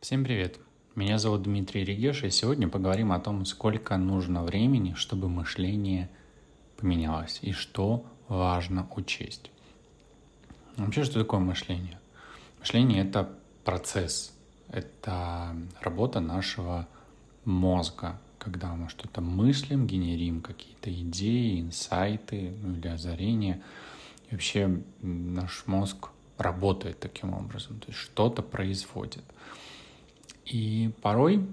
Всем привет! Меня зовут Дмитрий Регеш, и сегодня поговорим о том, сколько нужно времени, чтобы мышление поменялось, и что важно учесть. Вообще, что такое мышление? Мышление — это процесс, это работа нашего мозга, когда мы что-то мыслим, генерим какие-то идеи, инсайты ну, или озарения. И вообще наш мозг работает таким образом, то есть что-то производит. И порой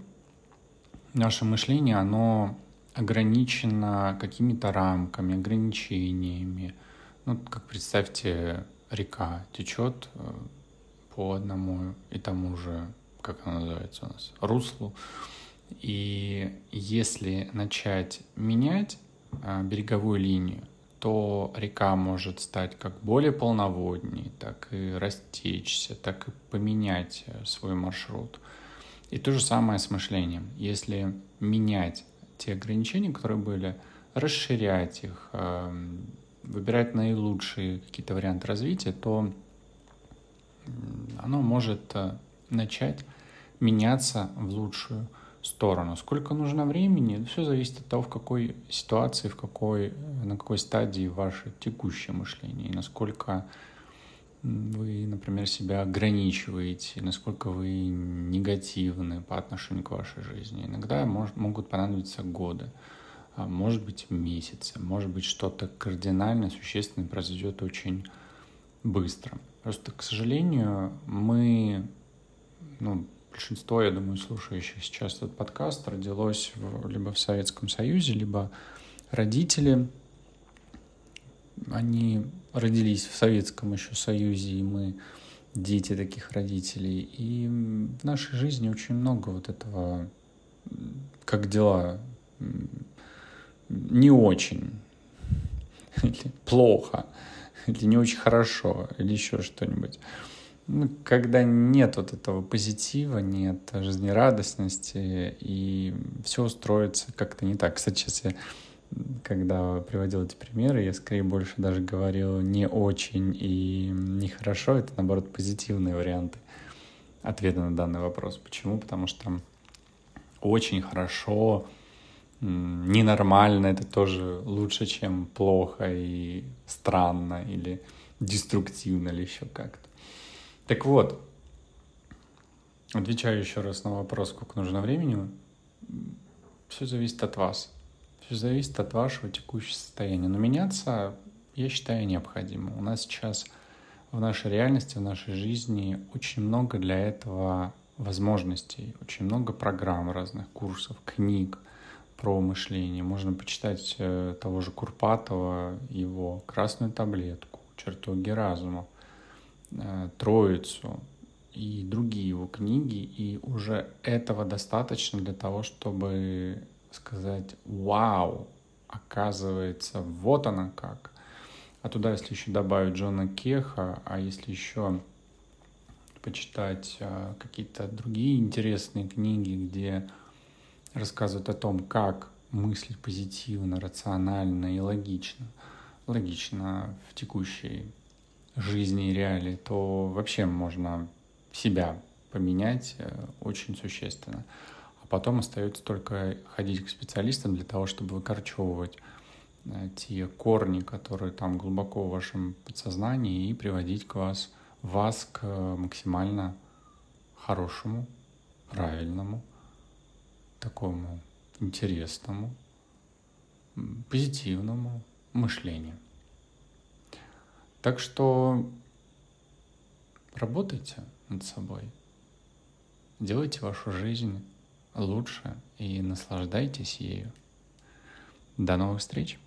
наше мышление, оно ограничено какими-то рамками, ограничениями. Ну, как представьте, река течет э, по одному и тому же, как она называется у нас, руслу. И если начать менять э, береговую линию, то река может стать как более полноводней, так и растечься, так и поменять э, свой маршрут. И то же самое с мышлением. Если менять те ограничения, которые были, расширять их, эм, выбирать наилучшие какие-то варианты развития, то оно может э, начать меняться в лучшую сторону. Сколько нужно времени, все зависит от того, в какой ситуации, в какой, на какой стадии ваше текущее мышление, и насколько вы, например, себя ограничиваете, насколько вы негативны по отношению к вашей жизни. Иногда может, могут понадобиться годы, а может быть месяцы, может быть что-то кардинально существенное произойдет очень быстро. Просто, к сожалению, мы, ну, большинство, я думаю, слушающих сейчас этот подкаст родилось в, либо в Советском Союзе, либо родители, они родились в Советском еще Союзе, и мы дети таких родителей. И в нашей жизни очень много вот этого, как дела, не очень, или плохо, или не очень хорошо, или еще что-нибудь. Ну, когда нет вот этого позитива, нет жизнерадостности, и все устроится как-то не так. Кстати, сейчас я когда приводил эти примеры, я скорее больше даже говорил не очень и нехорошо, это наоборот позитивные варианты ответа на данный вопрос. Почему? Потому что очень хорошо, ненормально, это тоже лучше, чем плохо и странно или деструктивно или еще как-то. Так вот, отвечаю еще раз на вопрос, сколько нужно времени. Все зависит от вас. Все зависит от вашего текущего состояния. Но меняться, я считаю, необходимо. У нас сейчас в нашей реальности, в нашей жизни очень много для этого возможностей, очень много программ разных, курсов, книг про мышление. Можно почитать э, того же Курпатова, его «Красную таблетку», «Чертоги разума», э, «Троицу», и другие его книги, и уже этого достаточно для того, чтобы сказать «Вау!» Оказывается, вот она как. А туда, если еще добавить Джона Кеха, а если еще почитать а, какие-то другие интересные книги, где рассказывают о том, как мыслить позитивно, рационально и логично, логично в текущей жизни и реалии, то вообще можно себя поменять э, очень существенно а потом остается только ходить к специалистам для того, чтобы выкорчевывать э, те корни, которые там глубоко в вашем подсознании, и приводить к вас, вас к максимально хорошему, правильному, такому интересному, позитивному мышлению. Так что работайте над собой, делайте вашу жизнь лучше и наслаждайтесь ею. До новых встреч!